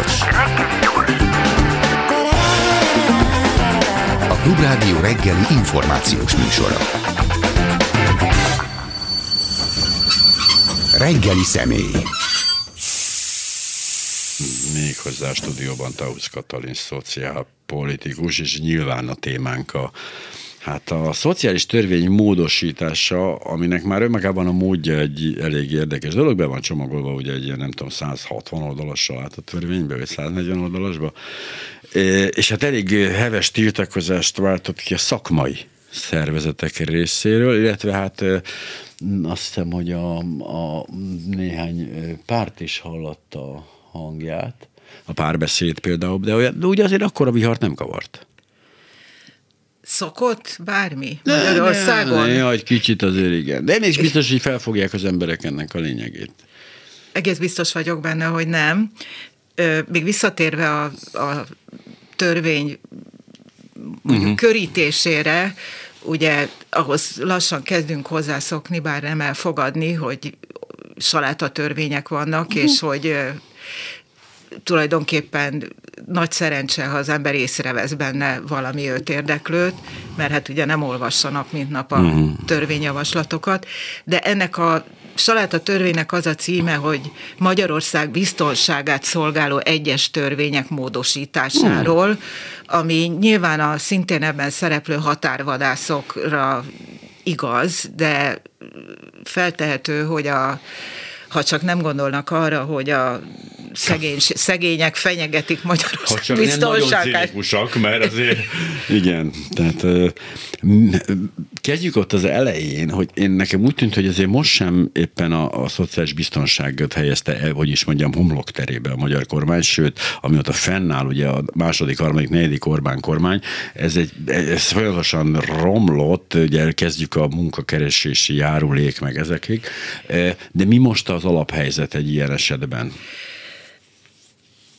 gyors. A Klubrádió reggeli információs műsora. Reggeli személy. Még hozzá a stúdióban Tausz Katalin szociálpolitikus, és nyilván a témánk a Hát a szociális törvény módosítása, aminek már önmagában a módja egy elég érdekes dolog, be van csomagolva ugye egy ilyen, nem tudom, 160 oldalassal át a törvénybe, vagy 140 oldalasba, és hát elég heves tiltakozást váltott ki a szakmai szervezetek részéről, illetve hát azt hiszem, hogy a, a néhány párt is hallotta a hangját, a párbeszéd például, de, olyan, de ugye azért akkor a vihart nem kavart. Szokott bármi Magyarországon? Ne, ne, egy kicsit azért igen. De én is biztos, hogy felfogják az emberek ennek a lényegét. Egész biztos vagyok benne, hogy nem. Még visszatérve a, a törvény uh-huh. körítésére, ugye ahhoz lassan kezdünk hozzászokni, bár nem elfogadni, hogy saláta törvények vannak, uh-huh. és hogy tulajdonképpen nagy szerencse, ha az ember észrevesz benne valami őt érdeklőt, mert hát ugye nem olvassa nap mint nap a uh-huh. törvényjavaslatokat, de ennek a Saláta törvénynek az a címe, hogy Magyarország biztonságát szolgáló egyes törvények módosításáról, uh. ami nyilván a szintén ebben szereplő határvadászokra igaz, de feltehető, hogy a ha csak nem gondolnak arra, hogy a szegény, szegények fenyegetik Magyarország biztonságát. nagyon mert azért... Igen, tehát kezdjük ott az elején, hogy én nekem úgy tűnt, hogy azért most sem éppen a, a szociális biztonságot helyezte el, hogy is mondjam, homlok terébe a magyar kormány, sőt, amióta fennáll ugye a második, harmadik, negyedik Orbán kormány, ez, egy, ez folyamatosan romlott, ugye kezdjük a munkakeresési járulék meg ezekig, de mi most az alaphelyzet egy ilyen esetben?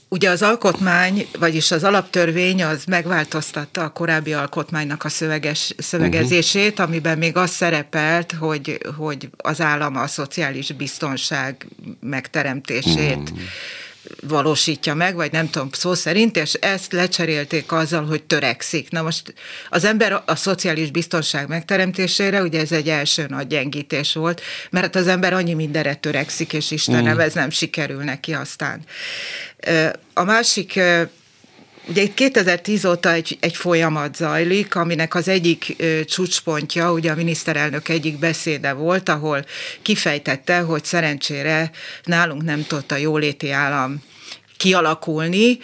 Ugye az alkotmány, vagyis az alaptörvény az megváltoztatta a korábbi alkotmánynak a szöveges, szövegezését, uh-huh. amiben még az szerepelt, hogy, hogy az állam a szociális biztonság megteremtését uh-huh valósítja meg, vagy nem tudom szó szerint, és ezt lecserélték azzal, hogy törekszik. Na most az ember a szociális biztonság megteremtésére, ugye ez egy első nagy gyengítés volt, mert az ember annyi mindenre törekszik, és Istenem, mm. ez nem sikerül neki aztán. A másik Ugye itt 2010 óta egy, egy folyamat zajlik, aminek az egyik ö, csúcspontja, ugye a miniszterelnök egyik beszéde volt, ahol kifejtette, hogy szerencsére nálunk nem tudott a jóléti állam kialakulni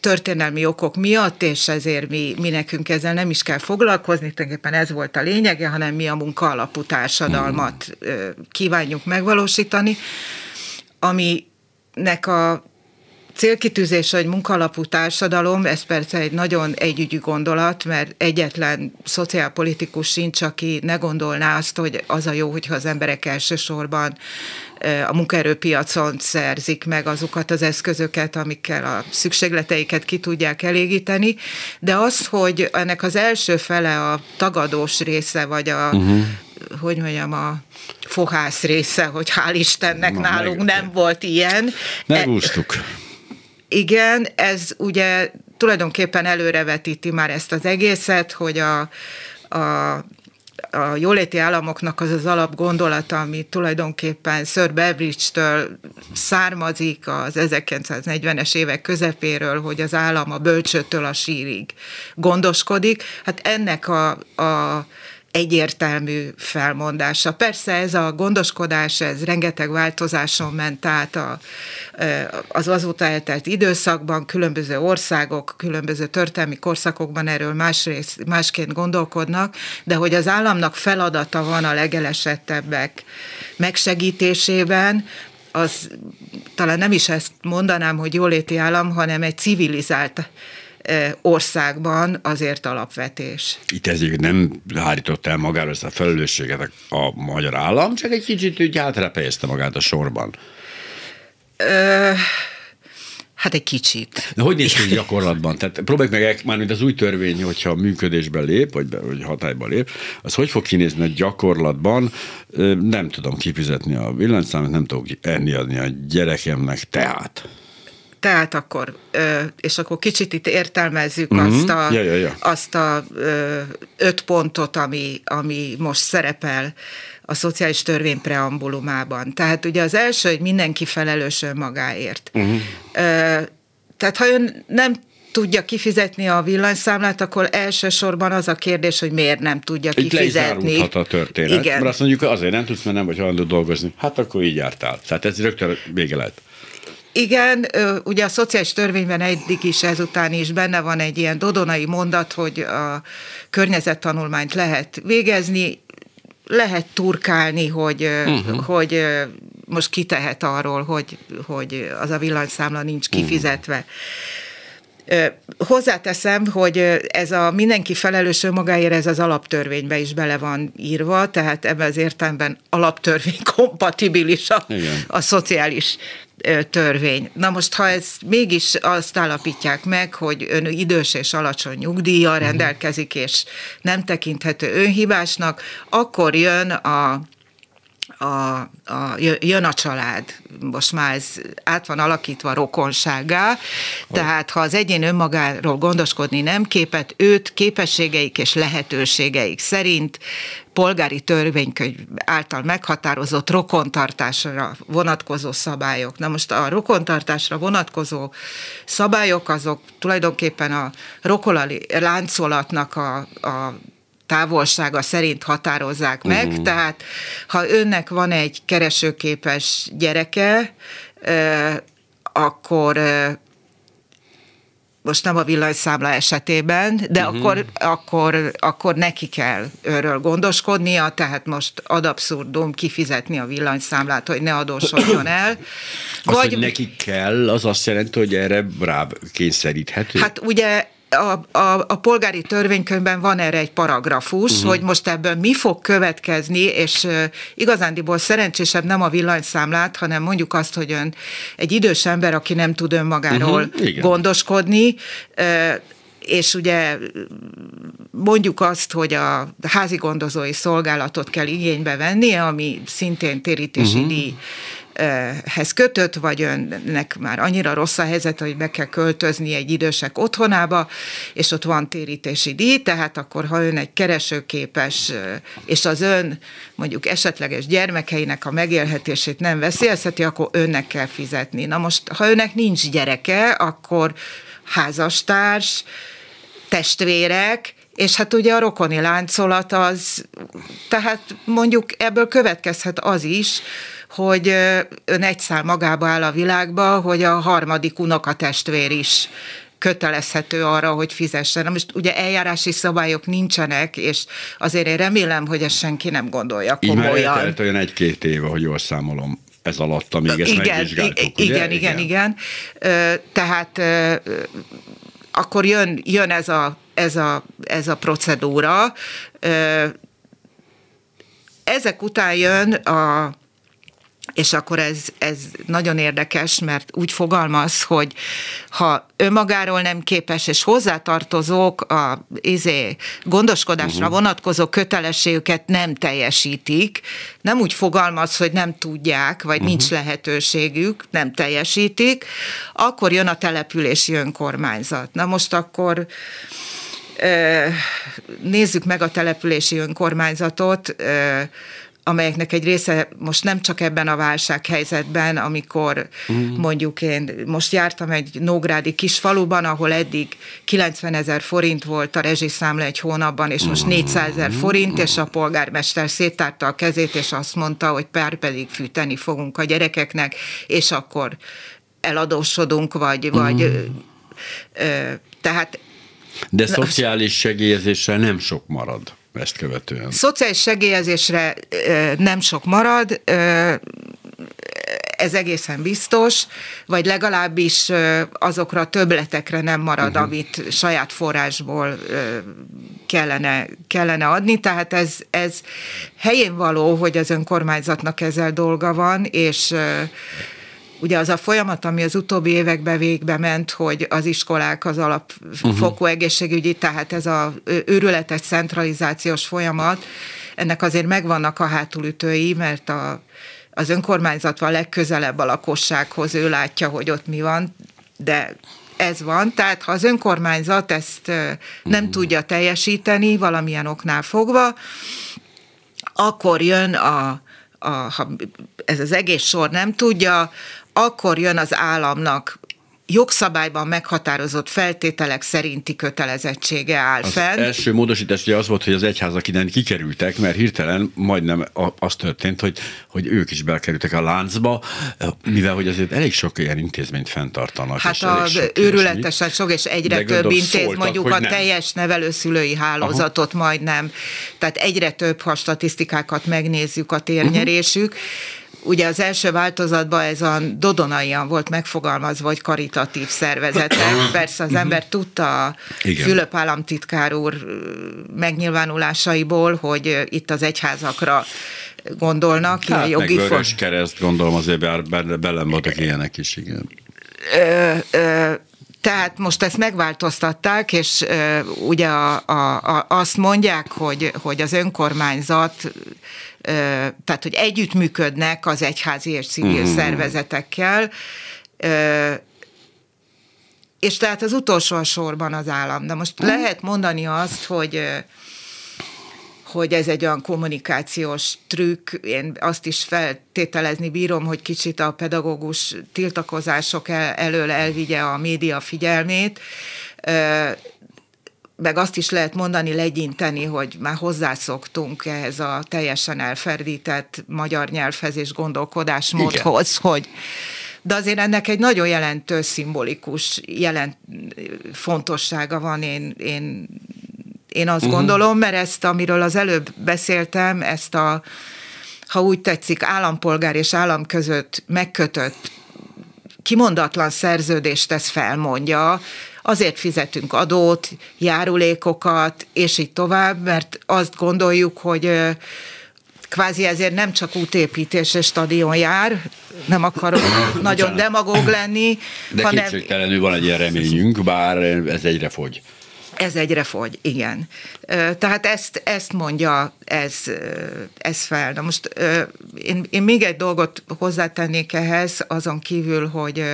történelmi okok miatt, és ezért mi, mi nekünk ezzel nem is kell foglalkozni, tulajdonképpen ez volt a lényege, hanem mi a munka alapú társadalmat ö, kívánjuk megvalósítani, aminek a célkitűzése egy munkalapú társadalom, ez persze egy nagyon együgyű gondolat, mert egyetlen szociálpolitikus sincs, aki ne gondolná azt, hogy az a jó, hogyha az emberek elsősorban a munkaerőpiacon szerzik meg azokat az eszközöket, amikkel a szükségleteiket ki tudják elégíteni, de az, hogy ennek az első fele a tagadós része, vagy a uh-huh hogy mondjam, a fohász része, hogy hál' Istennek Na, nálunk meg, nem volt ilyen. Megúsztuk. Igen, ez ugye tulajdonképpen előrevetíti már ezt az egészet, hogy a, a a jóléti államoknak az az alapgondolata, ami tulajdonképpen Sir Beveridge-től származik az 1940-es évek közepéről, hogy az állam a bölcsőtől a sírig gondoskodik. Hát ennek a, a egyértelmű felmondása. Persze ez a gondoskodás, ez rengeteg változáson ment át a, az azóta eltelt időszakban, különböző országok, különböző történelmi korszakokban erről másrészt, másként gondolkodnak, de hogy az államnak feladata van a legelesettebbek megsegítésében, az talán nem is ezt mondanám, hogy jóléti állam, hanem egy civilizált országban azért alapvetés. Itt ezért nem hárított el magára ezt a felelősséget a magyar állam, csak egy kicsit úgy hátrapejezte magát a sorban. Ö, Hát egy kicsit. De hogy néz ki gyakorlatban? Tehát próbáljuk meg, már mint az új törvény, hogyha működésbe lép, vagy, vagy hatályba lép, az hogy fog kinézni a gyakorlatban? Nem tudom kifizetni a villanyszámot, nem tudok enni adni a gyerekemnek teát. Tehát akkor, és akkor kicsit itt értelmezzük uh-huh. azt a, ja, ja, ja. azt a öt pontot, ami, ami most szerepel a szociális törvény preambulumában. Tehát ugye az első, hogy mindenki felelős önmagáért. Uh-huh. Tehát ha ön nem tudja kifizetni a villanyszámlát, akkor elsősorban az a kérdés, hogy miért nem tudja Itt kifizetni. Itt a történet. Igen. Mert azt mondjuk, azért nem tudsz, mert nem vagy hajlandó dolgozni. Hát akkor így jártál. Tehát ez rögtön vége lehet. Igen, ugye a szociális törvényben eddig is, ezután is benne van egy ilyen dodonai mondat, hogy a környezettanulmányt lehet végezni, lehet turkálni, hogy, uh-huh. hogy most kitehet arról, hogy, hogy az a villanyszámla nincs kifizetve. Uh-huh. Hozzáteszem, hogy ez a mindenki felelős önmagáért, ez az alaptörvénybe is bele van írva, tehát ebben az értelemben alaptörvény kompatibilis a, a szociális törvény. Na most, ha ez mégis azt állapítják meg, hogy ön idős és alacsony nyugdíjjal mhm. rendelkezik, és nem tekinthető önhibásnak, akkor jön a a, a, jön a család, most már ez át van alakítva rokonságá, tehát ha az egyén önmagáról gondoskodni nem képet, őt képességeik és lehetőségeik szerint polgári törvénykönyv által meghatározott rokontartásra vonatkozó szabályok. Na most a rokontartásra vonatkozó szabályok azok tulajdonképpen a rokolali láncolatnak a, a távolsága szerint határozzák meg, uh-huh. tehát ha önnek van egy keresőképes gyereke, akkor most nem a villanyszámla esetében, de uh-huh. akkor, akkor, akkor neki kell őről gondoskodnia, tehát most ad abszurdum kifizetni a villanyszámlát, hogy ne adósodjon el. Az, Vagy, hogy neki kell, az azt jelenti, hogy erre rá kényszeríthető? Hát ugye a, a, a polgári törvénykönyvben van erre egy paragrafus, uh-huh. hogy most ebből mi fog következni, és uh, igazándiból szerencsésebb nem a villanyszámlát, hanem mondjuk azt, hogy ön egy idős ember, aki nem tud önmagáról uh-huh. gondoskodni, uh, és ugye mondjuk azt, hogy a házi gondozói szolgálatot kell igénybe venni, ami szintén térítési uh-huh. díj hez kötött, vagy önnek már annyira rossz a helyzet, hogy be kell költözni egy idősek otthonába, és ott van térítési díj, tehát akkor ha ön egy keresőképes, és az ön mondjuk esetleges gyermekeinek a megélhetését nem veszélyezheti, akkor önnek kell fizetni. Na most, ha önnek nincs gyereke, akkor házastárs, testvérek, és hát ugye a rokoni láncolat az, tehát mondjuk ebből következhet az is, hogy ön egy szál magába áll a világba, hogy a harmadik unokatestvér is kötelezhető arra, hogy fizessen. Most ugye eljárási szabályok nincsenek, és azért én remélem, hogy ezt senki nem gondolja komolyan. Így már olyan egy-két éve, hogy jól számolom ez alatt, amíg ezt igen, megvizsgáltuk. Igen, ugye? igen, igen, igen. Tehát akkor jön, jön ez, a, ez, a, ez a procedúra. Ezek után jön a és akkor ez, ez nagyon érdekes, mert úgy fogalmaz, hogy ha önmagáról nem képes, és hozzátartozók a izé, gondoskodásra uh-huh. vonatkozó kötelességüket nem teljesítik, nem úgy fogalmaz, hogy nem tudják, vagy uh-huh. nincs lehetőségük, nem teljesítik, akkor jön a települési önkormányzat. Na most akkor nézzük meg a települési önkormányzatot, amelyeknek egy része most nem csak ebben a válsághelyzetben, amikor uh-huh. mondjuk én most jártam egy nógrádi kis faluban, ahol eddig 90 ezer forint volt a rezsiszámla egy hónapban, és most 400 ezer mhm. forint, és a polgármester széttárta a kezét, és azt mondta, hogy pár pedig fűteni fogunk a gyerekeknek, és akkor eladósodunk, vagy, uh-huh. vagy ö, ö, tehát de szociális segélyezéssel nem sok marad ezt követően? Szociális segélyezésre nem sok marad, ez egészen biztos, vagy legalábbis azokra a többletekre nem marad, uh-huh. amit saját forrásból kellene, kellene adni, tehát ez, ez helyén való, hogy az önkormányzatnak ezzel dolga van, és Ugye az a folyamat, ami az utóbbi években végbe ment, hogy az iskolák az alapfokú uh-huh. egészségügyi, tehát ez a őrületes centralizációs folyamat, ennek azért megvannak a hátulütői, mert a, az önkormányzat van legközelebb a lakossághoz, ő látja, hogy ott mi van, de ez van, tehát ha az önkormányzat ezt nem uh-huh. tudja teljesíteni valamilyen oknál fogva, akkor jön a, a ha ez az egész sor nem tudja, akkor jön az államnak jogszabályban meghatározott feltételek szerinti kötelezettsége áll az fenn. első módosítás ugye az volt, hogy az egyházak innen kikerültek, mert hirtelen majdnem az történt, hogy, hogy ők is belkerültek a láncba, mivel hogy azért elég sok ilyen intézményt fenntartanak. Hát az őrületesen sok, és egyre több intéz, mondjuk a nem. teljes nevelőszülői hálózatot Aha. majdnem, tehát egyre több, ha statisztikákat megnézzük a térnyerésük, uh-huh Ugye az első változatban ez a dodonaian volt megfogalmazva, vagy karitatív szervezetek. Persze az mhm. ember tudta a Fülöp államtitkár úr megnyilvánulásaiból, hogy itt az egyházakra gondolnak. Hát, jogi meg for... kereszt gondolom azért bár bele voltak ilyenek is, igen. Ö, ö, tehát most ezt megváltoztatták, és ö, ugye a, a, a, azt mondják, hogy, hogy az önkormányzat tehát hogy együttműködnek az egyházi és civil mm. szervezetekkel, és tehát az utolsó sorban az állam. De most mm. lehet mondani azt, hogy hogy ez egy olyan kommunikációs trükk, én azt is feltételezni bírom, hogy kicsit a pedagógus tiltakozások elől elvigye a média figyelmét, meg azt is lehet mondani, legyinteni, hogy már hozzászoktunk ehhez a teljesen elferdített magyar nyelvhez és gondolkodásmódhoz, Igen. hogy de azért ennek egy nagyon jelentős szimbolikus jelent, fontossága van, én, én, én azt uh-huh. gondolom, mert ezt, amiről az előbb beszéltem, ezt a, ha úgy tetszik, állampolgár és állam között megkötött kimondatlan szerződést ez felmondja, azért fizetünk adót, járulékokat, és így tovább, mert azt gondoljuk, hogy kvázi ezért nem csak útépítés és stadion jár, nem akarok nagyon demagóg lenni. De hanem... kétségtelenül van egy ilyen reményünk, bár ez egyre fogy. Ez egyre fogy, igen. Tehát ezt, ezt mondja ez, ez fel. Na most én, én még egy dolgot hozzátennék ehhez, azon kívül, hogy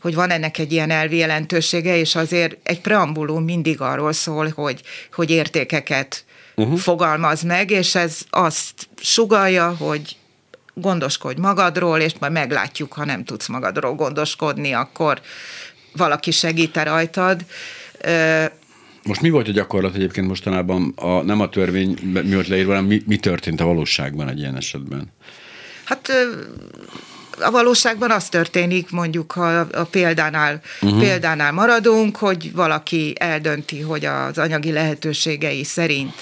hogy van ennek egy ilyen elvi jelentősége, és azért egy preambulum mindig arról szól, hogy, hogy értékeket uh-huh. fogalmaz meg, és ez azt sugalja, hogy gondoskodj magadról, és majd meglátjuk, ha nem tudsz magadról gondoskodni, akkor valaki segít rajtad. Most mi volt a gyakorlat egyébként mostanában, a, nem a törvény mi volt leírva, hanem mi, mi történt a valóságban egy ilyen esetben? Hát a valóságban az történik, mondjuk ha a példánál, uh-huh. példánál maradunk, hogy valaki eldönti, hogy az anyagi lehetőségei szerint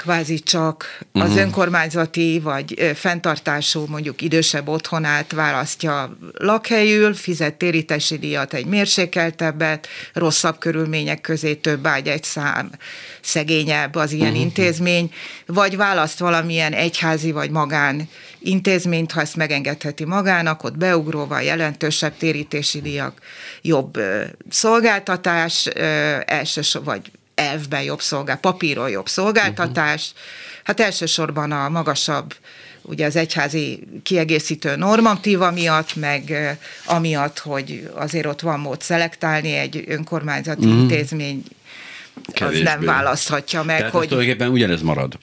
kvázi csak uh-huh. az mhm. önkormányzati vagy fenntartású mondjuk idősebb otthonát választja lakhelyül, fizet térítési díjat egy mérsékeltebbet, rosszabb körülmények közé több ágy egy szám, szegényebb az ilyen uh-huh. intézmény, vagy választ valamilyen egyházi vagy magán intézményt, ha ezt megengedheti magának, ott beugróval jelentősebb térítési díjak, jobb szolgáltatás, elsősorban, vagy elvben jobb szolgál, papíron jobb szolgáltatás, uh-huh. hát elsősorban a magasabb ugye az egyházi kiegészítő normatíva miatt, meg amiatt, hogy azért ott van mód szelektálni egy önkormányzati uh-huh. intézmény, Kevésbé. az nem választhatja meg, Tehát hogy... tulajdonképpen ugyanez marad.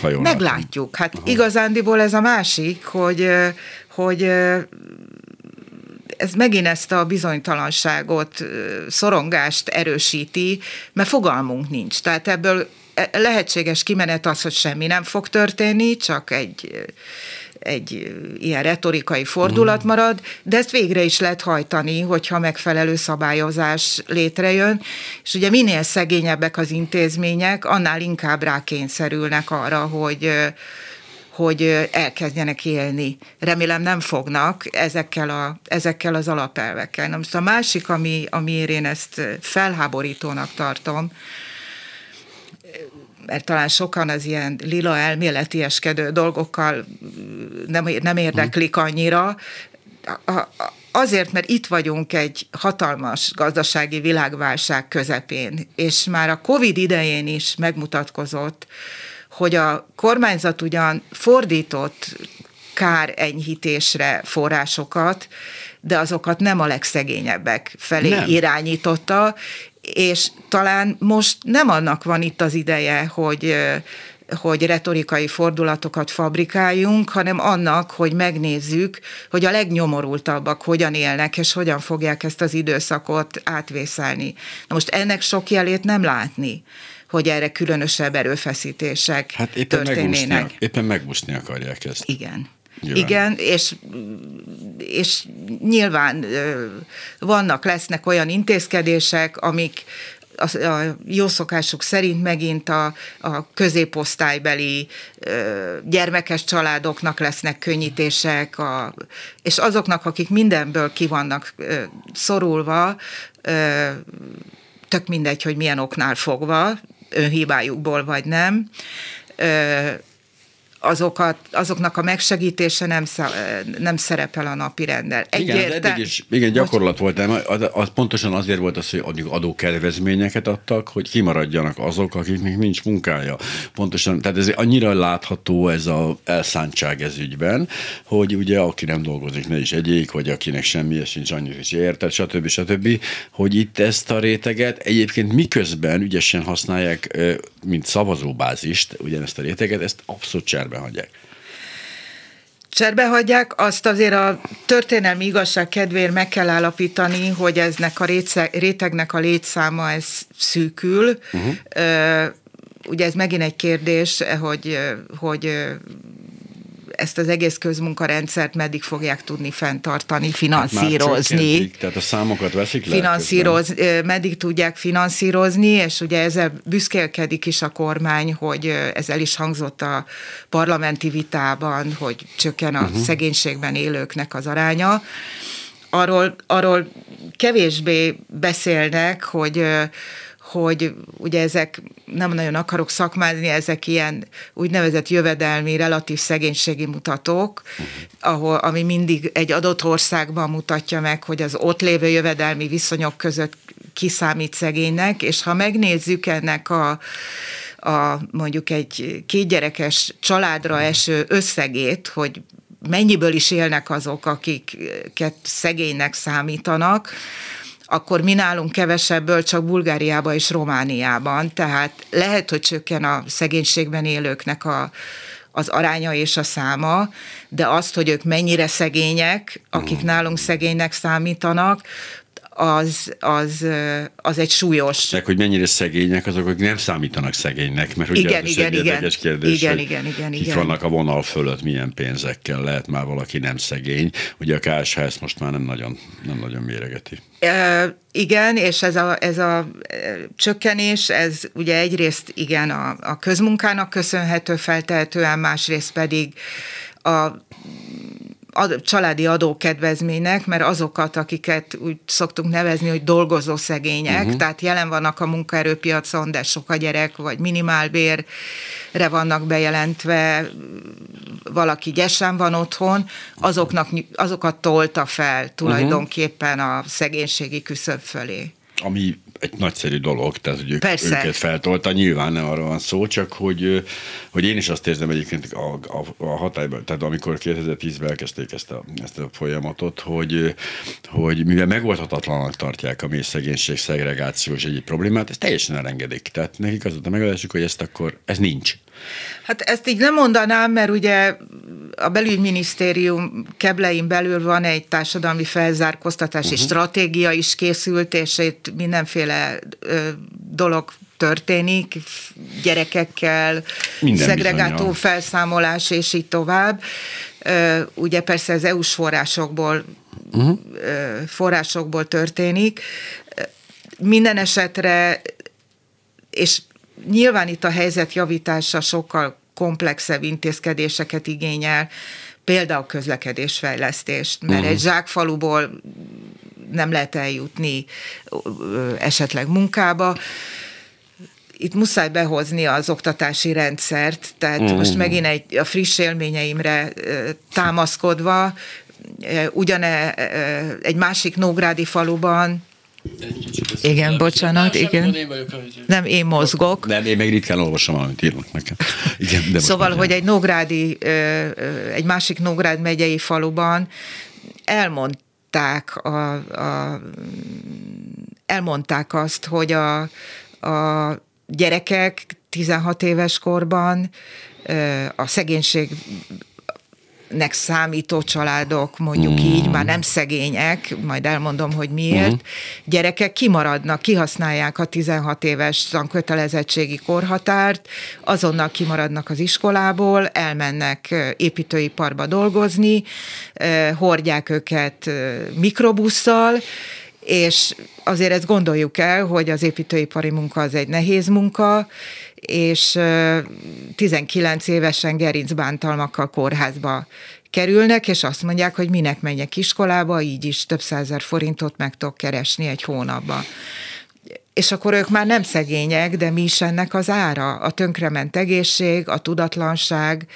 Ha jól Meglátjuk. Hát Aha. igazándiból ez a másik, hogy, hogy ez megint ezt a bizonytalanságot, szorongást erősíti, mert fogalmunk nincs. Tehát ebből e, lehetséges kimenet az, hogy semmi nem fog történni, csak egy egy ilyen retorikai fordulat mm. marad, de ezt végre is lehet hajtani, hogyha megfelelő szabályozás létrejön, és ugye minél szegényebbek az intézmények, annál inkább rákényszerülnek arra, hogy hogy elkezdjenek élni. Remélem nem fognak ezekkel, a, ezekkel az alapelvekkel. Na most a másik, ami, amiért én ezt felháborítónak tartom, mert talán sokan az ilyen lila elméletieskedő dolgokkal nem, nem érdeklik annyira, azért, mert itt vagyunk egy hatalmas gazdasági világválság közepén, és már a Covid idején is megmutatkozott, hogy a kormányzat ugyan fordított kár enyhítésre forrásokat, de azokat nem a legszegényebbek felé nem. irányította, és talán most nem annak van itt az ideje, hogy hogy retorikai fordulatokat fabrikáljunk, hanem annak, hogy megnézzük, hogy a legnyomorultabbak hogyan élnek, és hogyan fogják ezt az időszakot átvészelni. Na most ennek sok jelét nem látni hogy erre különösebb erőfeszítések hát éppen történnének. Megúszni, éppen megúszni akarják ezt. Igen. Nyilván. Igen, és, és nyilván vannak, lesznek olyan intézkedések, amik a, a jó szokásuk szerint megint a, a középosztálybeli ö, gyermekes családoknak lesznek könnyítések, a, és azoknak, akik mindenből ki vannak ö, szorulva, ö, tök mindegy, hogy milyen oknál fogva, önhibájukból vagy nem, azokat, azoknak a megsegítése nem, nem szerepel a napi renden. Igen, eddig is, igen, gyakorlat volt, de az, az, pontosan azért volt az, hogy addig adókedvezményeket adtak, hogy kimaradjanak azok, akiknek nincs munkája. Pontosan, tehát ez annyira látható ez a elszántság ez ügyben, hogy ugye aki nem dolgozik, ne is egyék, vagy akinek semmi sincs, annyit is érted, stb. stb., hogy itt ezt a réteget egyébként miközben ügyesen használják, mint szavazóbázist, ugyanezt a réteget, ezt abszolút cserbe hagyják. Cserbe hagyják, azt azért a történelmi igazság kedvéért meg kell állapítani, hogy eznek a rétegnek a létszáma ez szűkül. Uh-huh. Ugye ez megint egy kérdés, hogy, hogy ezt az egész közmunkarendszert meddig fogják tudni fenntartani, finanszírozni. Hát tehát a számokat veszik le. Finanszíroz, meddig tudják finanszírozni, és ugye ezzel büszkélkedik is a kormány, hogy ez el is hangzott a parlamenti vitában, hogy csökken a uh-huh. szegénységben élőknek az aránya. Arról, arról kevésbé beszélnek, hogy hogy ugye ezek nem nagyon akarok szakmázni, ezek ilyen úgynevezett jövedelmi, relatív szegénységi mutatók, uh-huh. ahol, ami mindig egy adott országban mutatja meg, hogy az ott lévő jövedelmi viszonyok között kiszámít szegénynek, és ha megnézzük ennek a a mondjuk egy kétgyerekes családra eső összegét, hogy mennyiből is élnek azok, akiket szegénynek számítanak, akkor mi nálunk kevesebből csak Bulgáriában és Romániában, tehát lehet, hogy csökken a szegénységben élőknek a, az aránya és a száma, de azt, hogy ők mennyire szegények, akik nálunk szegénynek számítanak, az, az, az egy súlyos... Meg, hogy mennyire szegények azok, akik nem számítanak szegénynek, mert ugye igen, ez igen, egy igen, kérdés, igen, igen, igen, itt igen. vannak a vonal fölött, milyen pénzekkel lehet már valaki nem szegény. Ugye a KSH ezt most már nem nagyon, nem nagyon méregeti. E, igen, és ez a, ez a csökkenés, ez ugye egyrészt igen a, a közmunkának köszönhető feltehetően, másrészt pedig a ad, családi adókedvezménynek, mert azokat, akiket úgy szoktunk nevezni, hogy dolgozó szegények, uh-huh. tehát jelen vannak a munkaerőpiacon, de sok a gyerek, vagy minimálbérre vannak bejelentve, valaki gyesen van otthon, azoknak, azokat tolta fel tulajdonképpen a szegénységi küszöb fölé. Ami egy nagyszerű dolog, tehát hogy ők, őket feltolta, nyilván nem arra van szó, csak hogy, hogy én is azt érzem egyébként a, a, a hatályban, tehát amikor 2010-ben elkezdték ezt a, ezt a folyamatot, hogy, hogy mivel megoldhatatlanak tartják a mély szegénység, szegregáció és egyéb problémát, ezt teljesen elengedik. Tehát nekik az a megoldásuk, hogy ezt akkor, ez nincs. Hát ezt így nem mondanám, mert ugye a belügyminisztérium keblein belül van egy társadalmi felzárkóztatási uh-huh. stratégia is készült, és itt mindenféle ö, dolog történik, gyerekekkel, Minden szegregátó bizonyal. felszámolás, és így tovább. Ö, ugye persze az EU-s forrásokból, uh-huh. ö, forrásokból történik. Minden esetre, és nyilván itt a helyzet javítása sokkal komplexebb intézkedéseket igényel, például közlekedésfejlesztést, mert uh-huh. egy zsákfaluból nem lehet eljutni esetleg munkába, itt muszáj behozni az oktatási rendszert, tehát uh-huh. most megint egy, a friss élményeimre támaszkodva, ugyane egy másik Nógrádi faluban Igen, bocsánat, igen. Nem, én mozgok. Nem, én meg ritkán olvasom, amit írnak nekem. Igen, de szóval, hogy egy Nógrádi, egy másik Nógrád megyei faluban elmondták, a, a, elmondták azt, hogy a, a gyerekek 16 éves korban a szegénység nek számító családok, mondjuk mm. így, már nem szegények, majd elmondom, hogy miért, mm. gyerekek kimaradnak, kihasználják a 16 éves tankötelezettségi korhatárt, azonnal kimaradnak az iskolából, elmennek építőiparba dolgozni, hordják őket mikrobusszal, és azért ezt gondoljuk el, hogy az építőipari munka az egy nehéz munka, és 19 évesen gerincbántalmakkal kórházba kerülnek, és azt mondják, hogy minek menjek iskolába, így is több százer forintot meg tudok keresni egy hónapban. És akkor ők már nem szegények, de mi is ennek az ára? A tönkrement egészség, a tudatlanság,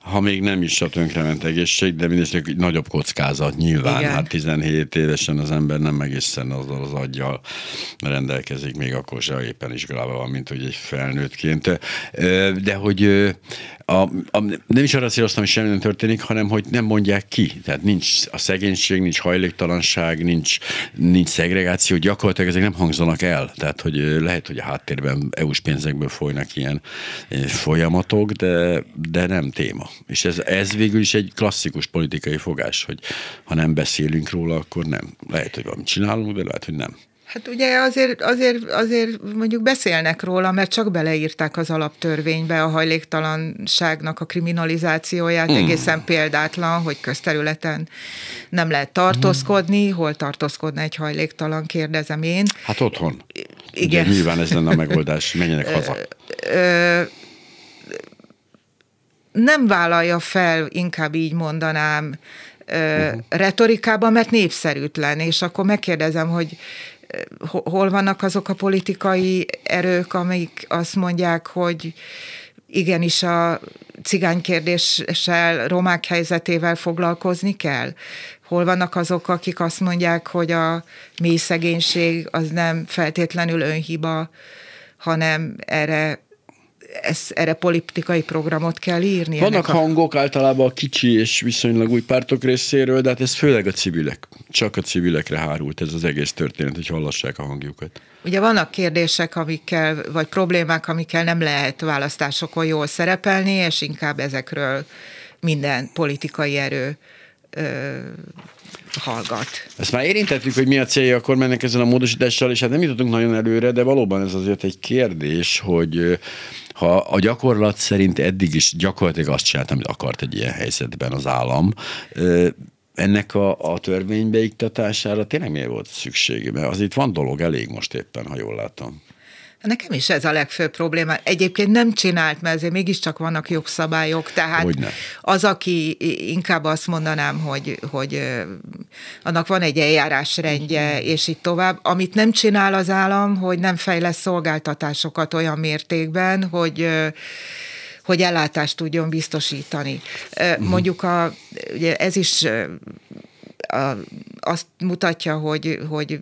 ha még nem is a tönkrement egészség, de mindesetre nagyobb kockázat nyilván. Igen. Hát 17 évesen az ember nem egészen azzal az aggyal rendelkezik, még akkor se éppen iskolában van, mint hogy egy felnőttként. De hogy a, a, nem is arra céloztam, hogy semmi nem történik, hanem hogy nem mondják ki. Tehát nincs a szegénység, nincs hajléktalanság, nincs, nincs szegregáció, gyakorlatilag ezek nem hangzanak el. Tehát, hogy lehet, hogy a háttérben EU-s pénzekből folynak ilyen folyamatok, de, de nem téma. És ez, ez végül is egy klasszikus politikai fogás, hogy ha nem beszélünk róla, akkor nem. Lehet, hogy valamit csinálunk, de lehet, hogy nem. Hát ugye azért, azért, azért mondjuk beszélnek róla, mert csak beleírták az alaptörvénybe a hajléktalanságnak a kriminalizációját, mm. egészen példátlan, hogy közterületen nem lehet tartózkodni, mm. hol tartózkodna egy hajléktalan, kérdezem én. Hát otthon. Igen. Ugye, nyilván ez lenne a megoldás, menjenek haza. Nem vállalja fel, inkább így mondanám, uh-huh. retorikában, mert népszerűtlen, és akkor megkérdezem, hogy hol vannak azok a politikai erők, amik azt mondják, hogy igenis a cigánykérdéssel, romák helyzetével foglalkozni kell? Hol vannak azok, akik azt mondják, hogy a mély szegénység az nem feltétlenül önhiba, hanem erre ez, erre politikai programot kell írni. Vannak a... hangok általában a kicsi és viszonylag új pártok részéről, de hát ez főleg a civilek. Csak a civilekre hárult ez az egész történet, hogy hallassák a hangjukat. Ugye vannak kérdések, amikkel, vagy problémák, amikkel nem lehet választásokon jól szerepelni, és inkább ezekről minden politikai erő ö, hallgat. Ezt már érintettük, hogy mi a célja akkor mennek ezzel a módosítással, és hát nem jutottunk nagyon előre, de valóban ez azért egy kérdés, hogy ha a gyakorlat szerint eddig is gyakorlatilag azt csinált, amit akart egy ilyen helyzetben az állam, ennek a, a törvénybeiktatására tényleg miért volt szüksége? Mert az itt van dolog elég most éppen, ha jól látom. Nekem is ez a legfőbb probléma. Egyébként nem csinált, mert azért mégiscsak vannak jogszabályok, tehát Hogyne. az, aki inkább azt mondanám, hogy, hogy annak van egy eljárásrendje, és így tovább. Amit nem csinál az állam, hogy nem fejlesz szolgáltatásokat olyan mértékben, hogy hogy ellátást tudjon biztosítani. Uh-huh. Mondjuk a, ugye ez is a, azt mutatja, hogy, hogy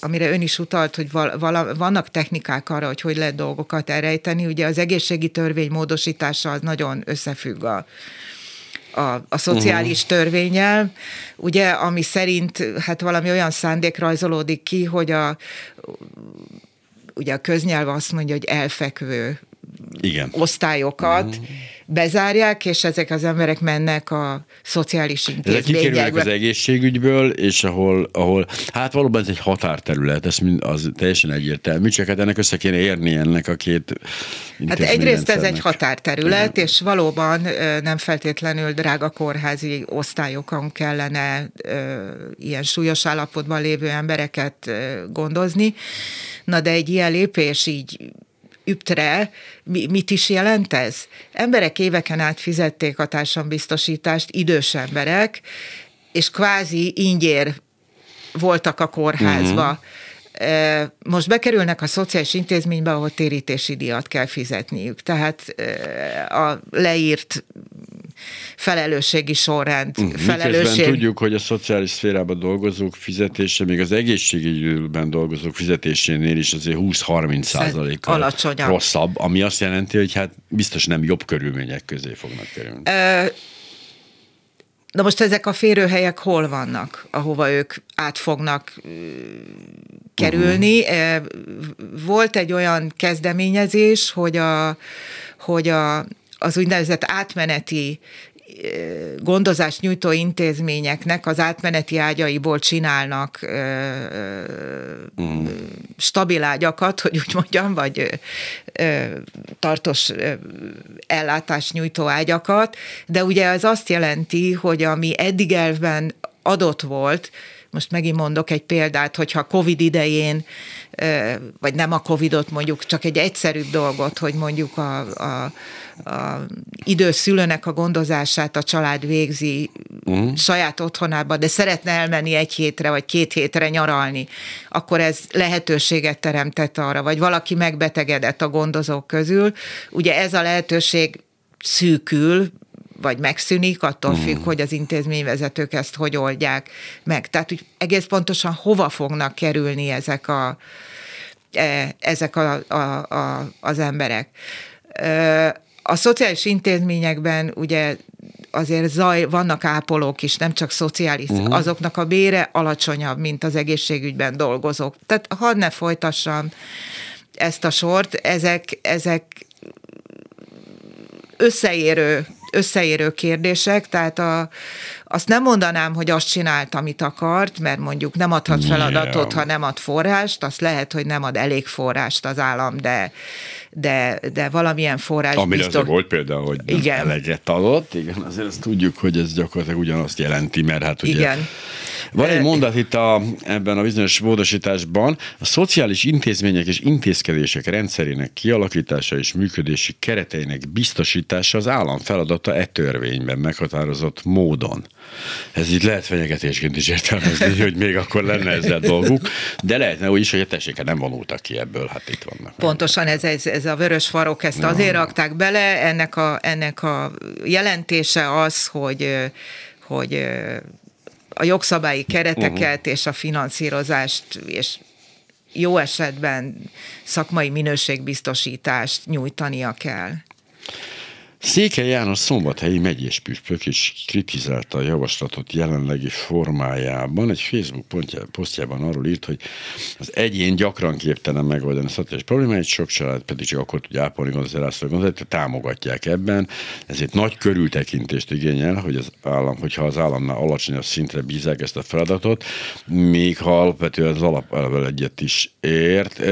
amire ön is utalt, hogy vala, vannak technikák arra, hogy hogy lehet dolgokat elrejteni. Ugye az egészségi törvény módosítása az nagyon összefügg a, a, a szociális uh-huh. törvényel, ugye, ami szerint hát valami olyan szándék rajzolódik ki, hogy a ugye a köznyelv azt mondja, hogy elfekvő Igen. osztályokat, uh-huh bezárják, és ezek az emberek mennek a szociális intézményekbe. Ezek az egészségügyből, és ahol, ahol, hát valóban ez egy határterület, ez mind, az teljesen egyértelmű, csak hát ennek össze kéne érni ennek a két Hát egyrészt ez egy határterület, Igen. és valóban nem feltétlenül drága kórházi osztályokon kellene ilyen súlyos állapotban lévő embereket gondozni. Na de egy ilyen lépés így üptre, mit is jelent ez? Emberek éveken át fizették a társadalombiztosítást, idős emberek, és kvázi ingyér voltak a kórházba. Uh-huh most bekerülnek a szociális intézménybe, ahol térítési díjat kell fizetniük. Tehát a leírt felelősségi sorrend. Uh, felelősség... tudjuk, hogy a szociális szférában dolgozók fizetése, még az egészségügyben dolgozók fizetésénél is azért 20-30 százalékkal rosszabb, ami azt jelenti, hogy hát biztos nem jobb körülmények közé fognak kerülni. Ö, Na most ezek a férőhelyek hol vannak, ahova ők át fognak kerülni? Uh-huh. Volt egy olyan kezdeményezés, hogy, a, hogy a, az úgynevezett átmeneti gondozást nyújtó intézményeknek az átmeneti ágyaiból csinálnak mm. stabil ágyakat, hogy úgy mondjam, vagy tartós ellátást nyújtó ágyakat, de ugye ez azt jelenti, hogy ami eddig elvben adott volt, most megint mondok egy példát, hogyha COVID idején, vagy nem a COVIDot mondjuk, csak egy egyszerűbb dolgot, hogy mondjuk a, a a idős szülőnek a gondozását a család végzi uh-huh. saját otthonába, de szeretne elmenni egy hétre vagy két hétre nyaralni, akkor ez lehetőséget teremtett arra, vagy valaki megbetegedett a gondozók közül. Ugye ez a lehetőség szűkül, vagy megszűnik, attól uh-huh. függ, hogy az intézményvezetők ezt hogy oldják meg. Tehát hogy egész pontosan hova fognak kerülni ezek a, e, ezek a, a, a, az emberek. A szociális intézményekben ugye azért zaj, vannak ápolók is, nem csak szociális, uh-huh. azoknak a bére alacsonyabb, mint az egészségügyben dolgozók. Tehát hadd ne folytassam ezt a sort, ezek, ezek összeérő, összeérő kérdések, tehát a, azt nem mondanám, hogy azt csinált, amit akart, mert mondjuk nem adhat feladatot, ha nem ad forrást, azt lehet, hogy nem ad elég forrást az állam, de de, de valamilyen forrás Amire biztos... volt például, hogy igen. eleget adott, igen, azért azt tudjuk, hogy ez gyakorlatilag ugyanazt jelenti, mert hát ugye igen. Van egy mondat itt a, ebben a bizonyos módosításban, a szociális intézmények és intézkedések rendszerének kialakítása és működési kereteinek biztosítása az állam feladata e törvényben meghatározott módon. Ez így lehet fenyegetésként is értelmezni, hogy még akkor lenne ezzel dolguk, de lehetne úgy is, hogy a tesséke nem vonultak ki ebből, hát itt vannak. Pontosan ez, ez, ez a vörös farok, ezt no. azért rakták bele, ennek a, ennek a jelentése az, hogy hogy a jogszabályi kereteket uh-huh. és a finanszírozást és jó esetben szakmai minőségbiztosítást nyújtania kell. Székely János szombathelyi megyés püspök is kritizálta a javaslatot jelenlegi formájában. Egy Facebook pontja, posztjában arról írt, hogy az egyén gyakran képtelen megoldani a szociális problémáit, sok család pedig csak akkor tudja ápolni gondozást, gondozást, támogatják ebben. Ezért nagy körültekintést igényel, hogy az állam, hogyha az államnál alacsonyabb szintre bízák ezt a feladatot, még ha alapvetően az alapelvel egyet is ért.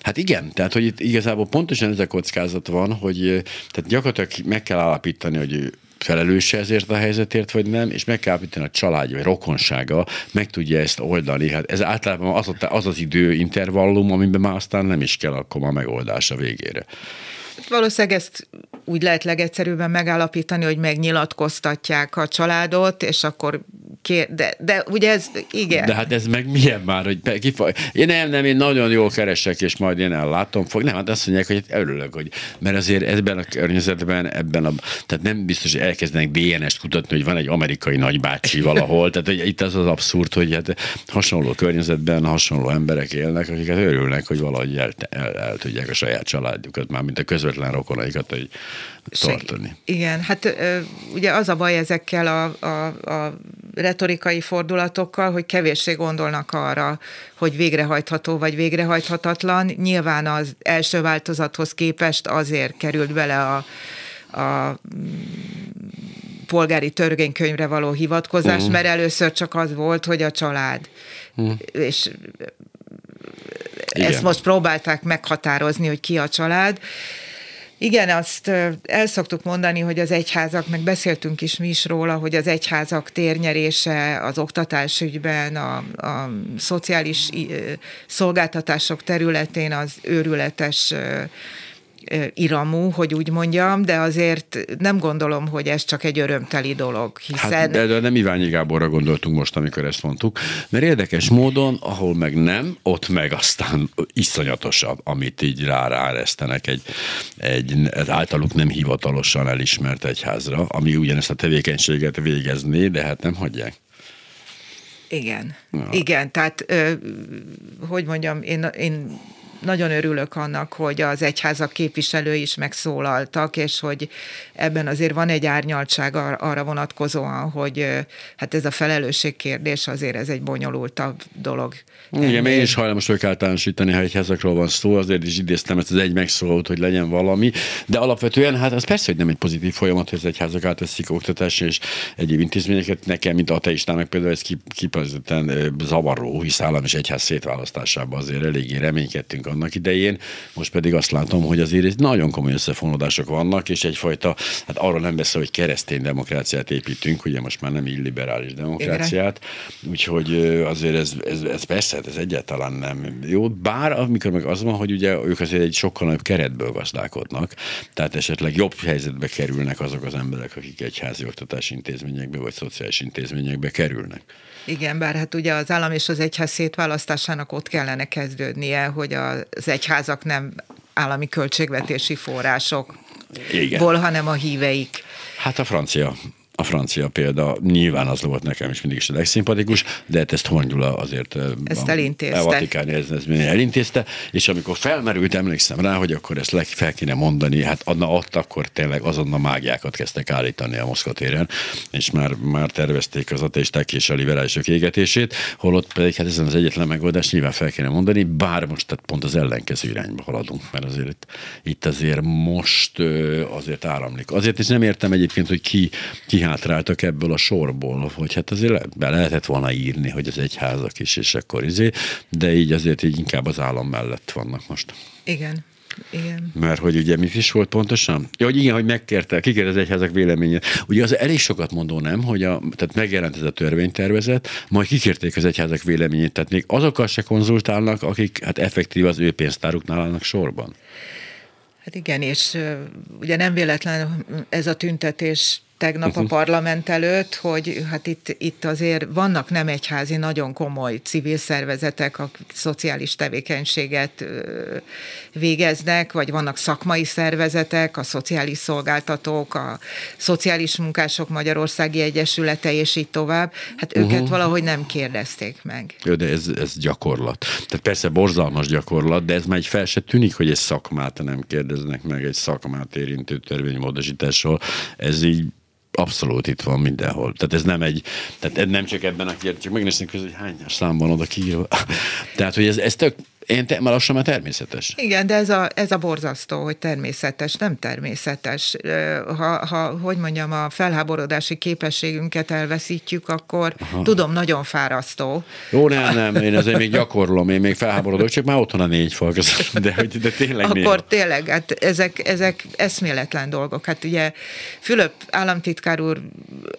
Hát igen, tehát hogy itt igazából pontosan ez a kockázat van, hogy tehát gyakorlatilag meg kell állapítani, hogy ő felelőse ezért a helyzetért, vagy nem, és meg kell állapítani a családja, vagy rokonsága, meg tudja ezt oldani. Hát ez általában az, az az időintervallum, amiben már aztán nem is kell akkor a megoldás a végére. Valószínűleg ezt úgy lehet legegyszerűbben megállapítani, hogy megnyilatkoztatják a családot, és akkor kér, de, de ugye ez, igen. De hát ez meg milyen már, hogy kifaj, én nem, nem, én nagyon jól keresek, és majd én ellátom, fog. Nem, hát azt mondják, hogy örülök, hogy, mert azért ebben a környezetben, ebben a, tehát nem biztos, hogy elkezdenek DNS-t kutatni, hogy van egy amerikai nagybácsi valahol, tehát hogy itt az az abszurd, hogy hát hasonló környezetben hasonló emberek élnek, akiket örülnek, hogy valahogy el, el, el tudják a saját családjukat, már mint a közvetlen rokonaikat, hogy tartani. Igen, hát ugye az a baj ezekkel a, a, a retorikai fordulatokkal, hogy kevéssé gondolnak arra, hogy végrehajtható vagy végrehajthatatlan. Nyilván az első változathoz képest azért került bele a, a polgári törvénykönyvre való hivatkozás, uh-huh. mert először csak az volt, hogy a család. Uh-huh. És Igen. ezt most próbálták meghatározni, hogy ki a család. Igen, azt el szoktuk mondani, hogy az egyházak, meg beszéltünk is mi is róla, hogy az egyházak térnyerése az oktatásügyben, a, a szociális szolgáltatások területén az őrületes iramú, hogy úgy mondjam, de azért nem gondolom, hogy ez csak egy örömteli dolog, hiszen... Hát, de, de nem Iványi Gáborra gondoltunk most, amikor ezt mondtuk, mert érdekes módon, ahol meg nem, ott meg aztán iszonyatosabb, amit így ráráresztenek egy, egy általuk nem hivatalosan elismert egyházra, ami ugyanezt a tevékenységet végezné, de hát nem hagyják. Igen, ja. igen, tehát hogy mondjam, én, én nagyon örülök annak, hogy az egyházak képviselői is megszólaltak, és hogy ebben azért van egy árnyaltság arra vonatkozóan, hogy hát ez a felelősség kérdés azért ez egy bonyolultabb dolog. Igen, én is hajlamos vagyok általánosítani, ha egyházakról van szó, azért is idéztem ezt az egy megszólalt, hogy legyen valami, de alapvetően hát az persze, hogy nem egy pozitív folyamat, hogy az egyházak átveszik oktatás és egyéb intézményeket. Nekem, mint ateistának például ez kipazottan zavaró, hisz állam és egyház szétválasztásában azért eléggé reménykedtünk annak idején, most pedig azt látom, hogy azért nagyon komoly összefonódások vannak, és egyfajta, hát arról nem beszél, hogy keresztény demokráciát építünk, ugye most már nem illiberális demokráciát, úgyhogy azért ez, ez, ez persze, ez egyáltalán nem jó, bár amikor meg az van, hogy ugye ők azért egy sokkal nagyobb keretből gazdálkodnak, tehát esetleg jobb helyzetbe kerülnek azok az emberek, akik egy házi oktatási intézményekbe vagy szociális intézményekbe kerülnek. Igen, bár hát ugye az állam és az egyház szétválasztásának ott kellene kezdődnie, hogy az egyházak nem állami költségvetési források, Igen. hanem a híveik. Hát a francia a francia példa nyilván az volt nekem is mindig is a legszimpatikus, de hát ezt Hongyula azért ezt elintézte. a Vatikáni ez, ez elintézte, és amikor felmerült, emlékszem rá, hogy akkor ezt le, fel kéne mondani, hát adna ott akkor tényleg azonnal mágiákat kezdtek állítani a Moszkva téren, és már, már tervezték az ateisták és a liberálisok égetését, holott pedig hát ezen az egyetlen megoldás nyilván fel kéne mondani, bár most tehát pont az ellenkező irányba haladunk, mert azért itt, itt azért most azért áramlik. Azért is nem értem egyébként, hogy ki, ki kihátráltak ebből a sorból, hogy hát azért le, be lehetett volna írni, hogy az egyházak is, és akkor izé, de így azért így inkább az állam mellett vannak most. Igen. Igen. Mert hogy ugye mi is volt pontosan? Ja, hogy igen, hogy megkérte, kikért az egyházak véleményét. Ugye az elég sokat mondó nem, hogy a, tehát megjelent ez a törvénytervezet, majd kikérték az egyházak véleményét, tehát még azokkal se konzultálnak, akik hát effektív az ő pénztáruknál állnak sorban. Hát igen, és ugye nem véletlen ez a tüntetés tegnap uh-huh. a mhm. parlament előtt, hogy hát itt, itt azért vannak nem egyházi, nagyon komoly civil szervezetek, akik szociális tevékenységet végeznek, vagy vannak szakmai szervezetek, a szociális szolgáltatók, a szociális munkások Magyarországi Egyesülete, és így tovább. Hát uh-huh. őket valahogy nem kérdezték meg. Jó, de ez, ez gyakorlat. Tehát persze borzalmas gyakorlat, de ez már egy fel se tűnik, hogy egy szakmát nem kérdeznek meg, egy szakmát érintő törvénymódosításról. Ez így abszolút itt van mindenhol. Tehát ez nem egy, tehát nem csak ebben a kérdésben, csak megnézzük, hogy hány szám van oda kiírva. Tehát, hogy ez, ez tök, én te, már lassan már természetes. Igen, de ez a, ez a borzasztó, hogy természetes, nem természetes. Ha, ha, hogy mondjam, a felháborodási képességünket elveszítjük, akkor Aha. tudom, nagyon fárasztó. Jó, nem, nem, én azért még gyakorlom, én még felháborodok, csak már otthon a négy fal de, de tényleg Akkor néha. tényleg, hát ezek, ezek eszméletlen dolgok. Hát ugye Fülöp államtitkár úr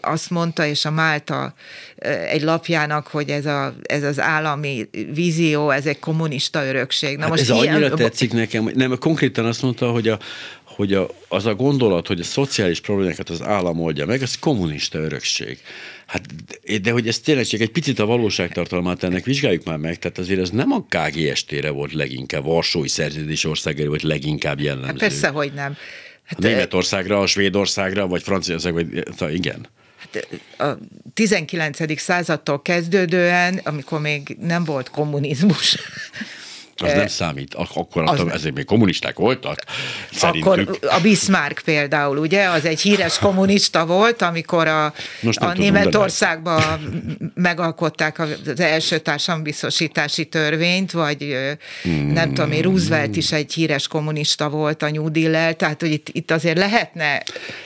azt mondta, és a Málta egy lapjának, hogy ez, a, ez az állami vízió, ez egy kommunista örökség. Na hát most ez ilyen... annyira tetszik nekem, nem, konkrétan azt mondta, hogy a, hogy a, az a gondolat, hogy a szociális problémákat az állam oldja meg, az kommunista örökség. Hát, de hogy ez tényleg csak egy picit a valóságtartalmát ennek vizsgáljuk már meg, tehát azért ez nem a KGST-re volt leginkább, Varsói szerződés országára volt leginkább jellemző. Hát persze, hogy nem. Hát, a Németországra, a Svédországra, vagy Franciaországra, vagy igen a 19. századtól kezdődően, amikor még nem volt kommunizmus, az nem számít. Akkor az ezek még kommunisták voltak, szerintük. Akkor a Bismarck például, ugye, az egy híres kommunista volt, amikor a, a Németországban megalkották az első társadalombiztosítási törvényt, vagy hmm. nem tudom én, Roosevelt is egy híres kommunista volt a New Deal-el, tehát hogy itt, itt azért lehetne...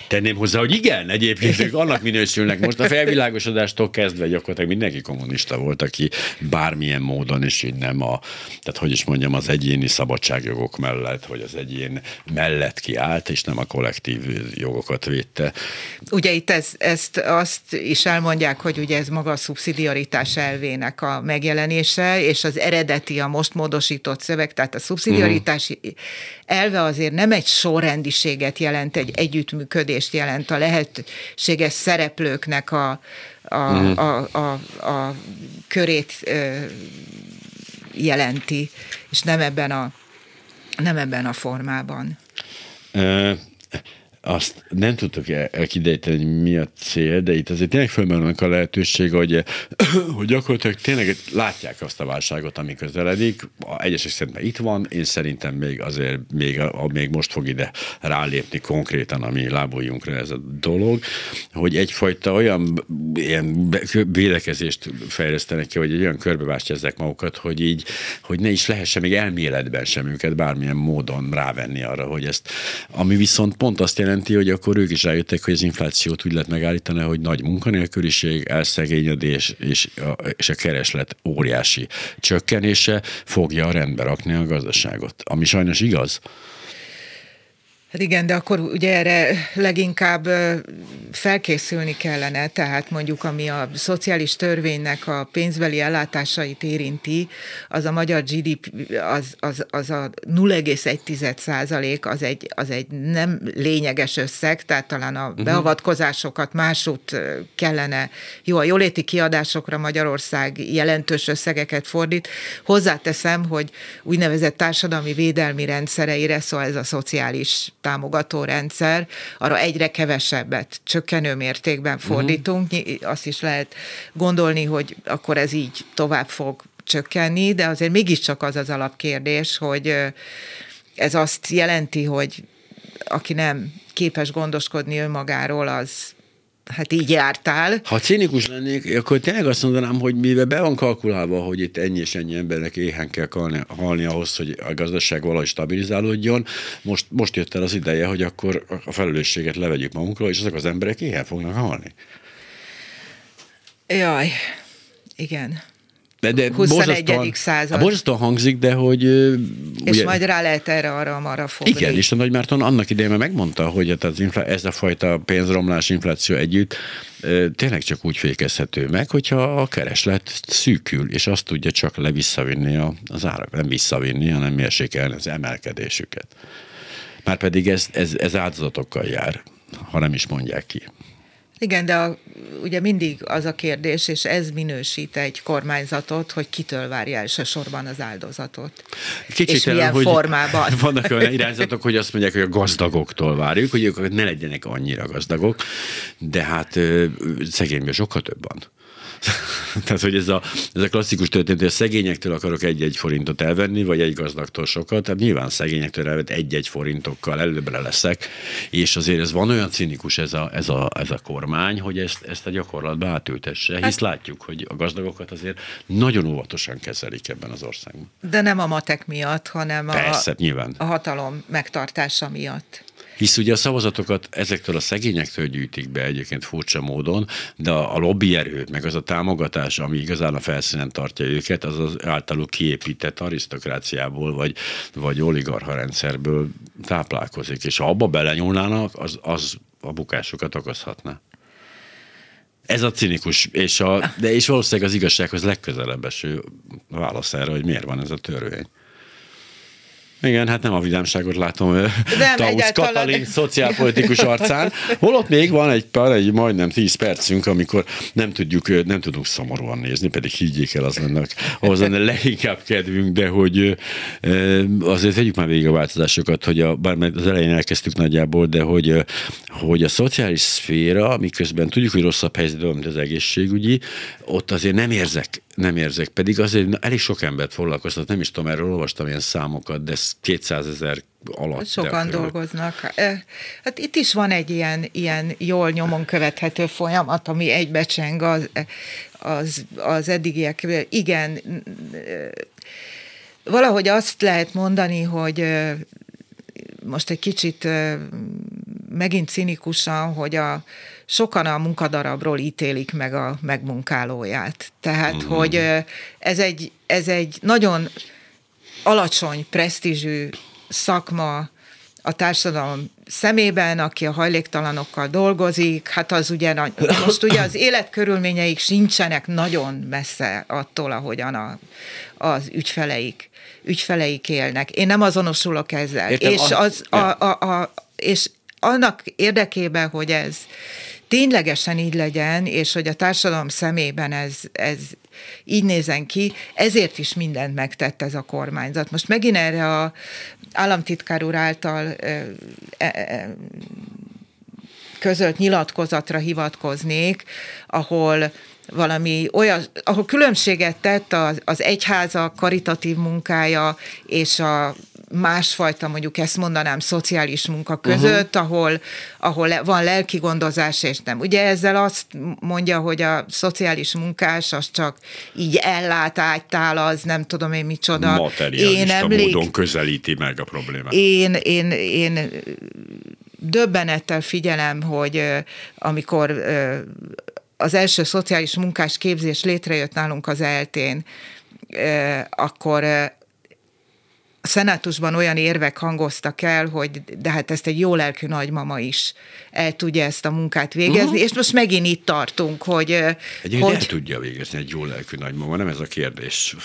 Tenném hozzá, hogy igen, egyébként ők annak minősülnek. Most a felvilágosodástól kezdve gyakorlatilag mindenki kommunista volt, aki bármilyen módon, és így nem a, tehát hogy is mondjam, az egyéni szabadságjogok mellett, vagy az egyén mellett kiállt, és nem a kollektív jogokat védte. Ugye itt ez, ezt azt is elmondják, hogy ugye ez maga a szubszidiaritás elvének a megjelenése, és az eredeti, a most módosított szöveg, tehát a szubszidiaritási uh-huh. elve azért nem egy sorrendiséget jelent, egy együttműködést jelent a lehetséges szereplőknek a, a, uh-huh. a, a, a körét jelenti, és nem ebben a, nem ebben a formában. Uh, azt nem elkidejteni, hogy mi a cél, de itt azért tényleg fölmerülnek a lehetőség, hogy, hogy gyakorlatilag tényleg látják azt a válságot, ami közeledik. Egyesek szerintem itt van, én szerintem még azért még, még most fog ide rálépni konkrétan a mi lábújunkra ez a dolog, hogy egyfajta olyan ilyen védekezést fejlesztenek ki, hogy egy olyan körbevástyazzák magukat, hogy így, hogy ne is lehessen még elméletben sem őket bármilyen módon rávenni arra, hogy ezt, ami viszont pont azt jelenti, jelenti, hogy akkor ők is rájöttek, hogy az inflációt úgy lehet megállítani, hogy nagy munkanélküliség, elszegényedés és a, és a kereslet óriási csökkenése fogja rendbe rakni a gazdaságot. Ami sajnos igaz. Hát igen, de akkor ugye erre leginkább felkészülni kellene, tehát mondjuk ami a szociális törvénynek a pénzbeli ellátásait érinti, az a magyar GDP, az, az, az a 0,1 százalék, az egy, az egy nem lényeges összeg, tehát talán a uh-huh. beavatkozásokat másút kellene, jó, a jóléti kiadásokra Magyarország jelentős összegeket fordít. Hozzáteszem, hogy úgynevezett társadalmi védelmi rendszereire, szóval ez a szociális támogató rendszer, arra egyre kevesebbet, csökkenő mértékben fordítunk. Uh-huh. Azt is lehet gondolni, hogy akkor ez így tovább fog csökkenni, de azért mégiscsak az az alapkérdés, hogy ez azt jelenti, hogy aki nem képes gondoskodni önmagáról, az hát így jártál. Ha cinikus lennék, akkor tényleg azt mondanám, hogy mivel be van kalkulálva, hogy itt ennyi és ennyi embernek éhen kell halni, halni ahhoz, hogy a gazdaság valahogy stabilizálódjon, most, most jött el az ideje, hogy akkor a felelősséget levegyük magunkról, és azok az emberek éhen fognak halni. Jaj, igen. De, de 21. század. Hát borzasztóan hangzik, de hogy... És ugye, majd rá lehet erre, arra, arra fogni. Igen, és a Nagy Márton annak idején már megmondta, hogy hát az infla, ez a fajta pénzromlás, infláció együtt tényleg csak úgy fékezhető meg, hogyha a kereslet szűkül, és azt tudja csak levisszavinni az árak, nem visszavinni, hanem mérsékelni az emelkedésüket. Márpedig ez, ez, ez áldozatokkal jár, ha nem is mondják ki. Igen, de a, ugye mindig az a kérdés, és ez minősít egy kormányzatot, hogy kitől várja elsősorban az áldozatot. Kicsit és milyen hogy formában. Vannak olyan irányzatok, hogy azt mondják, hogy a gazdagoktól várjuk, hogy ők ne legyenek annyira gazdagok, de hát szegényből sokkal több van. Tehát, hogy ez a, ez a klasszikus történet, hogy a szegényektől akarok egy-egy forintot elvenni, vagy egy gazdagtól sokat, tehát nyilván szegényektől elvett egy-egy forintokkal előbbre leszek, és azért ez van olyan cinikus ez a, ez a, ez a kormány, hogy ezt, ezt a gyakorlatba átültesse, hisz hát, látjuk, hogy a gazdagokat azért nagyon óvatosan kezelik ebben az országban. De nem a matek miatt, hanem Persze, a, nyilván. a hatalom megtartása miatt. Hisz ugye a szavazatokat ezektől a szegényektől gyűjtik be egyébként furcsa módon, de a lobbyerő, meg az a támogatás, ami igazán a felszínen tartja őket, az az általuk kiépített arisztokráciából, vagy, vagy oligarha rendszerből táplálkozik. És ha abba belenyúlnának, az, az a bukásokat okozhatna. Ez a cinikus, és, a, de és valószínűleg az igazsághoz legközelebb eső válasz erre, hogy miért van ez a törvény. Igen, hát nem a vidámságot látom nem, Tausz Katalin szociálpolitikus arcán. Holott még van egy pár, egy majdnem 10 percünk, amikor nem tudjuk, nem tudunk szomorúan nézni, pedig higgyék el, az lenne, ahhoz lenne leginkább kedvünk, de hogy azért vegyük már végig a változásokat, hogy a, bár az elején elkezdtük nagyjából, de hogy, hogy a szociális szféra, miközben tudjuk, hogy rosszabb helyzetben, mint az egészségügyi, ott azért nem érzek nem érzek. Pedig azért elég sok embert foglalkoztat, nem is tudom, erről olvastam ilyen számokat, de 200 ezer alatt. Sokan dolgoznak. Hát itt is van egy ilyen, ilyen jól nyomon követhető folyamat, ami egybecseng az, az, az eddigiek. Igen, valahogy azt lehet mondani, hogy most egy kicsit megint cinikusan, hogy a, sokan a munkadarabról ítélik meg a megmunkálóját. Tehát, uh-huh. hogy ez egy, ez egy nagyon alacsony presztízsű szakma a társadalom szemében, aki a hajléktalanokkal dolgozik, hát az ugye, most ugye az életkörülményeik sincsenek nagyon messze attól, ahogyan a, az ügyfeleik, ügyfeleik élnek. Én nem azonosulok ezzel. Értem, és, az, a, a, a, és annak érdekében, hogy ez ténylegesen így legyen, és hogy a társadalom szemében ez, ez így nézen ki, ezért is mindent megtett ez a kormányzat. Most megint erre a államtitkár úr által e, e, közölt nyilatkozatra hivatkoznék, ahol valami olyan, ahol különbséget tett az, az egyháza karitatív munkája és a másfajta, mondjuk ezt mondanám, szociális munka között, uh-huh. ahol, ahol van lelki gondozás, és nem. Ugye ezzel azt mondja, hogy a szociális munkás az csak így ellát, ágytál, az nem tudom én micsoda. Materialista én emlék... módon közelíti meg a problémát. Én, én, én döbbenettel figyelem, hogy amikor az első szociális munkás képzés létrejött nálunk az eltén, akkor a szenátusban olyan érvek hangoztak el, hogy de hát ezt egy jó lelkű nagymama is el tudja ezt a munkát végezni, uh-huh. és most megint itt tartunk, hogy... Egy hogy el tudja végezni egy jó lelkű nagymama, nem ez a kérdés.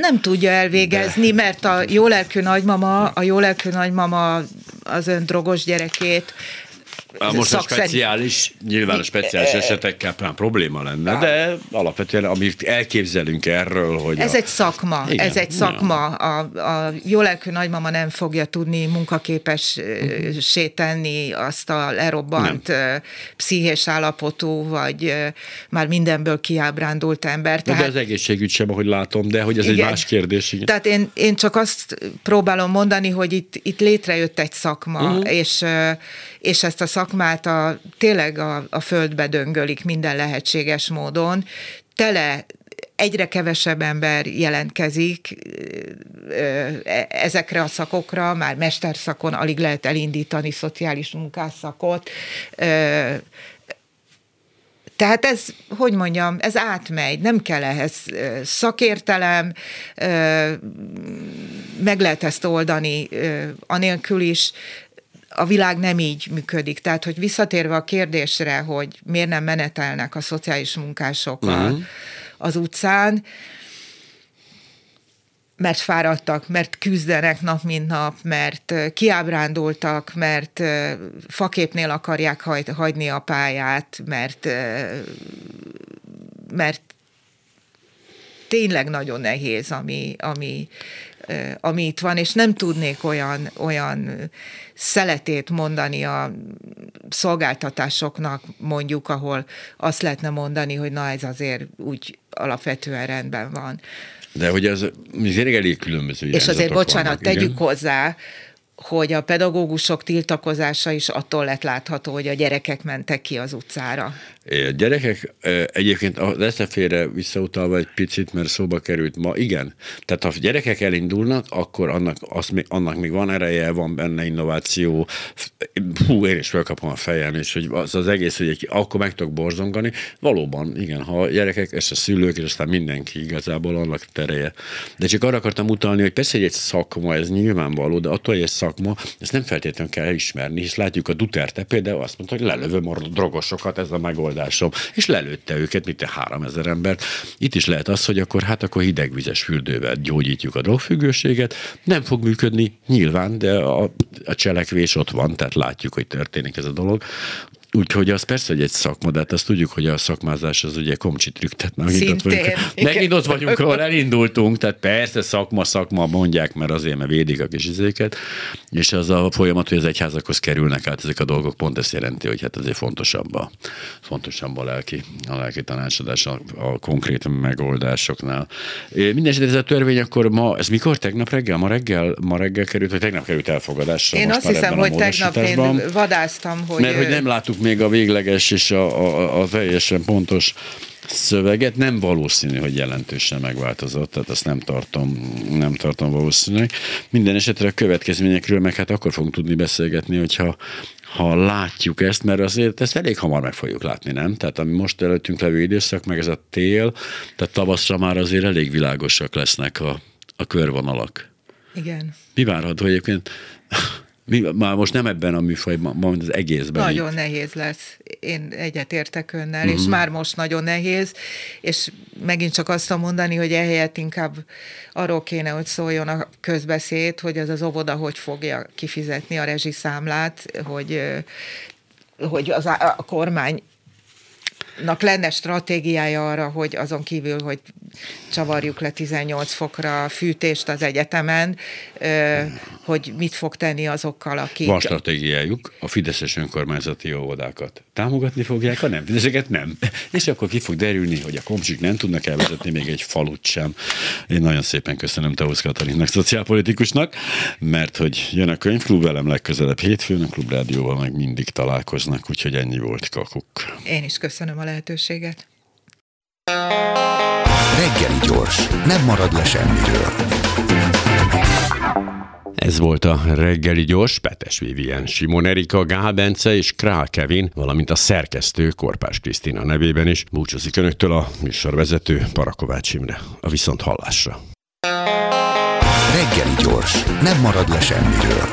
Nem tudja elvégezni, de... mert a jó lelkű nagymama, a jó lelkű nagymama az ön drogos gyerekét most a speciális, nyilván a speciális esetekkel probléma lenne, de alapvetően, amit elképzelünk erről, hogy... Ez a... egy szakma, igen, ez egy szakma. A, a jó lelkű nagymama nem fogja tudni munkaképes uh-huh. sétenni azt a lerobbant nem. pszichés állapotú, vagy már mindenből kiábrándult ember. Tehát... De az egészségügy sem, ahogy látom, de hogy ez igen. egy más kérdés. Igen. Tehát én, én csak azt próbálom mondani, hogy itt, itt létrejött egy szakma, uh-huh. és, és ezt a szakmát a, tényleg a, a földbe döngölik minden lehetséges módon, tele egyre kevesebb ember jelentkezik ezekre a szakokra, már mesterszakon alig lehet elindítani szociális munkásszakot. Tehát ez, hogy mondjam, ez átmegy, nem kell ehhez szakértelem, meg lehet ezt oldani anélkül is, a világ nem így működik. Tehát, hogy visszatérve a kérdésre, hogy miért nem menetelnek a szociális munkások uh-huh. az utcán, mert fáradtak, mert küzdenek nap mint nap, mert kiábrándultak, mert faképnél akarják hagyni a pályát, mert, mert tényleg nagyon nehéz, ami, ami, ami itt van, és nem tudnék olyan, olyan szeletét mondani a szolgáltatásoknak, mondjuk, ahol azt lehetne mondani, hogy na ez azért úgy alapvetően rendben van. De hogy ez azért elég különböző És azért, bocsánat, vannak, tegyük igen? hozzá, hogy a pedagógusok tiltakozása is attól lett látható, hogy a gyerekek mentek ki az utcára. A gyerekek egyébként az SZF-ére visszautalva egy picit, mert szóba került ma, igen. Tehát ha a gyerekek elindulnak, akkor annak, az, annak még van ereje, van benne innováció. Hú, én is felkapom a fejem, és hogy az, az egész, hogy egy, akkor meg tudok borzongani. Valóban, igen, ha a gyerekek, és a szülők, és aztán mindenki igazából annak tereje. De csak arra akartam utalni, hogy persze, hogy egy szakma, ez nyilvánvaló, de attól, hogy egy szakma, ezt nem feltétlenül kell elismerni, és látjuk a Duterte például azt mondta, hogy lelövöm a drogosokat, ez a megoldás megoldásom, és lelőtte őket, mint a ezer embert. Itt is lehet az, hogy akkor hát akkor hidegvizes fürdővel gyógyítjuk a drogfüggőséget. Nem fog működni nyilván, de a, a cselekvés ott van, tehát látjuk, hogy történik ez a dolog. Úgyhogy az persze, hogy egy szakma, de hát azt tudjuk, hogy a szakmázás az ugye komcsi trükk, tehát megint ott vagyunk, megint ott vagyunk, ahol elindultunk, tehát persze szakma, szakma mondják, mert azért, mert védik a kis izéket, és az a folyamat, hogy az egyházakhoz kerülnek át ezek a dolgok, pont ezt jelenti, hogy hát azért fontosabb a, fontosabb a lelki, a lelki tanácsadás a, a konkrét megoldásoknál. Mindenesetre ez a törvény akkor ma, ez mikor? Tegnap reggel? Ma reggel, ma reggel került, vagy tegnap került elfogadásra? Én azt hiszem, hogy tegnap én vadáztam, hogy... Mert hogy nem láttuk még a végleges és a, a, a teljesen pontos szöveget, nem valószínű, hogy jelentősen megváltozott, tehát azt nem tartom, nem tartom valószínűleg. Minden esetre a következményekről meg hát akkor fogunk tudni beszélgetni, hogyha ha látjuk ezt, mert azért ezt elég hamar meg fogjuk látni, nem? Tehát ami most előttünk levő időszak, meg ez a tél, tehát tavaszra már azért elég világosak lesznek a, a körvonalak. Igen. Mi várható egyébként? Mi, már most nem ebben a műfajban, majd az egészben. Nagyon így. nehéz lesz. Én egyetértek önnel, uh-huh. és mhm. már most nagyon nehéz, és megint csak azt tudom mondani, hogy ehelyett inkább arról kéne, hogy szóljon a közbeszéd, hogy az az óvoda hogy fogja kifizetni a rezsiszámlát, hogy hogy az a, a kormány nak lenne stratégiája arra, hogy azon kívül, hogy csavarjuk le 18 fokra a fűtést az egyetemen, hogy mit fog tenni azokkal, akik... Van stratégiájuk, a fideszes önkormányzati óvodákat támogatni fogják, a nem fideszeket nem. És akkor ki fog derülni, hogy a komcsik nem tudnak elvezetni még egy falut sem. Én nagyon szépen köszönöm Teusz Katalinnak, szociálpolitikusnak, mert hogy jön a könyvklub velem legközelebb hétfőn, a Klubrádióval meg mindig találkoznak, úgyhogy ennyi volt kakuk. Én is köszönöm a lehetőséget. Reggeli gyors, nem marad le semmiről. Ez volt a reggeli gyors, Petes Vivien, Simon Erika, Gál Bence és Král Kevin, valamint a szerkesztő Korpás Krisztina nevében is búcsúzik önöktől a műsorvezető Parakovács Imre. A viszont hallásra. Reggeli gyors, nem marad le semmiről.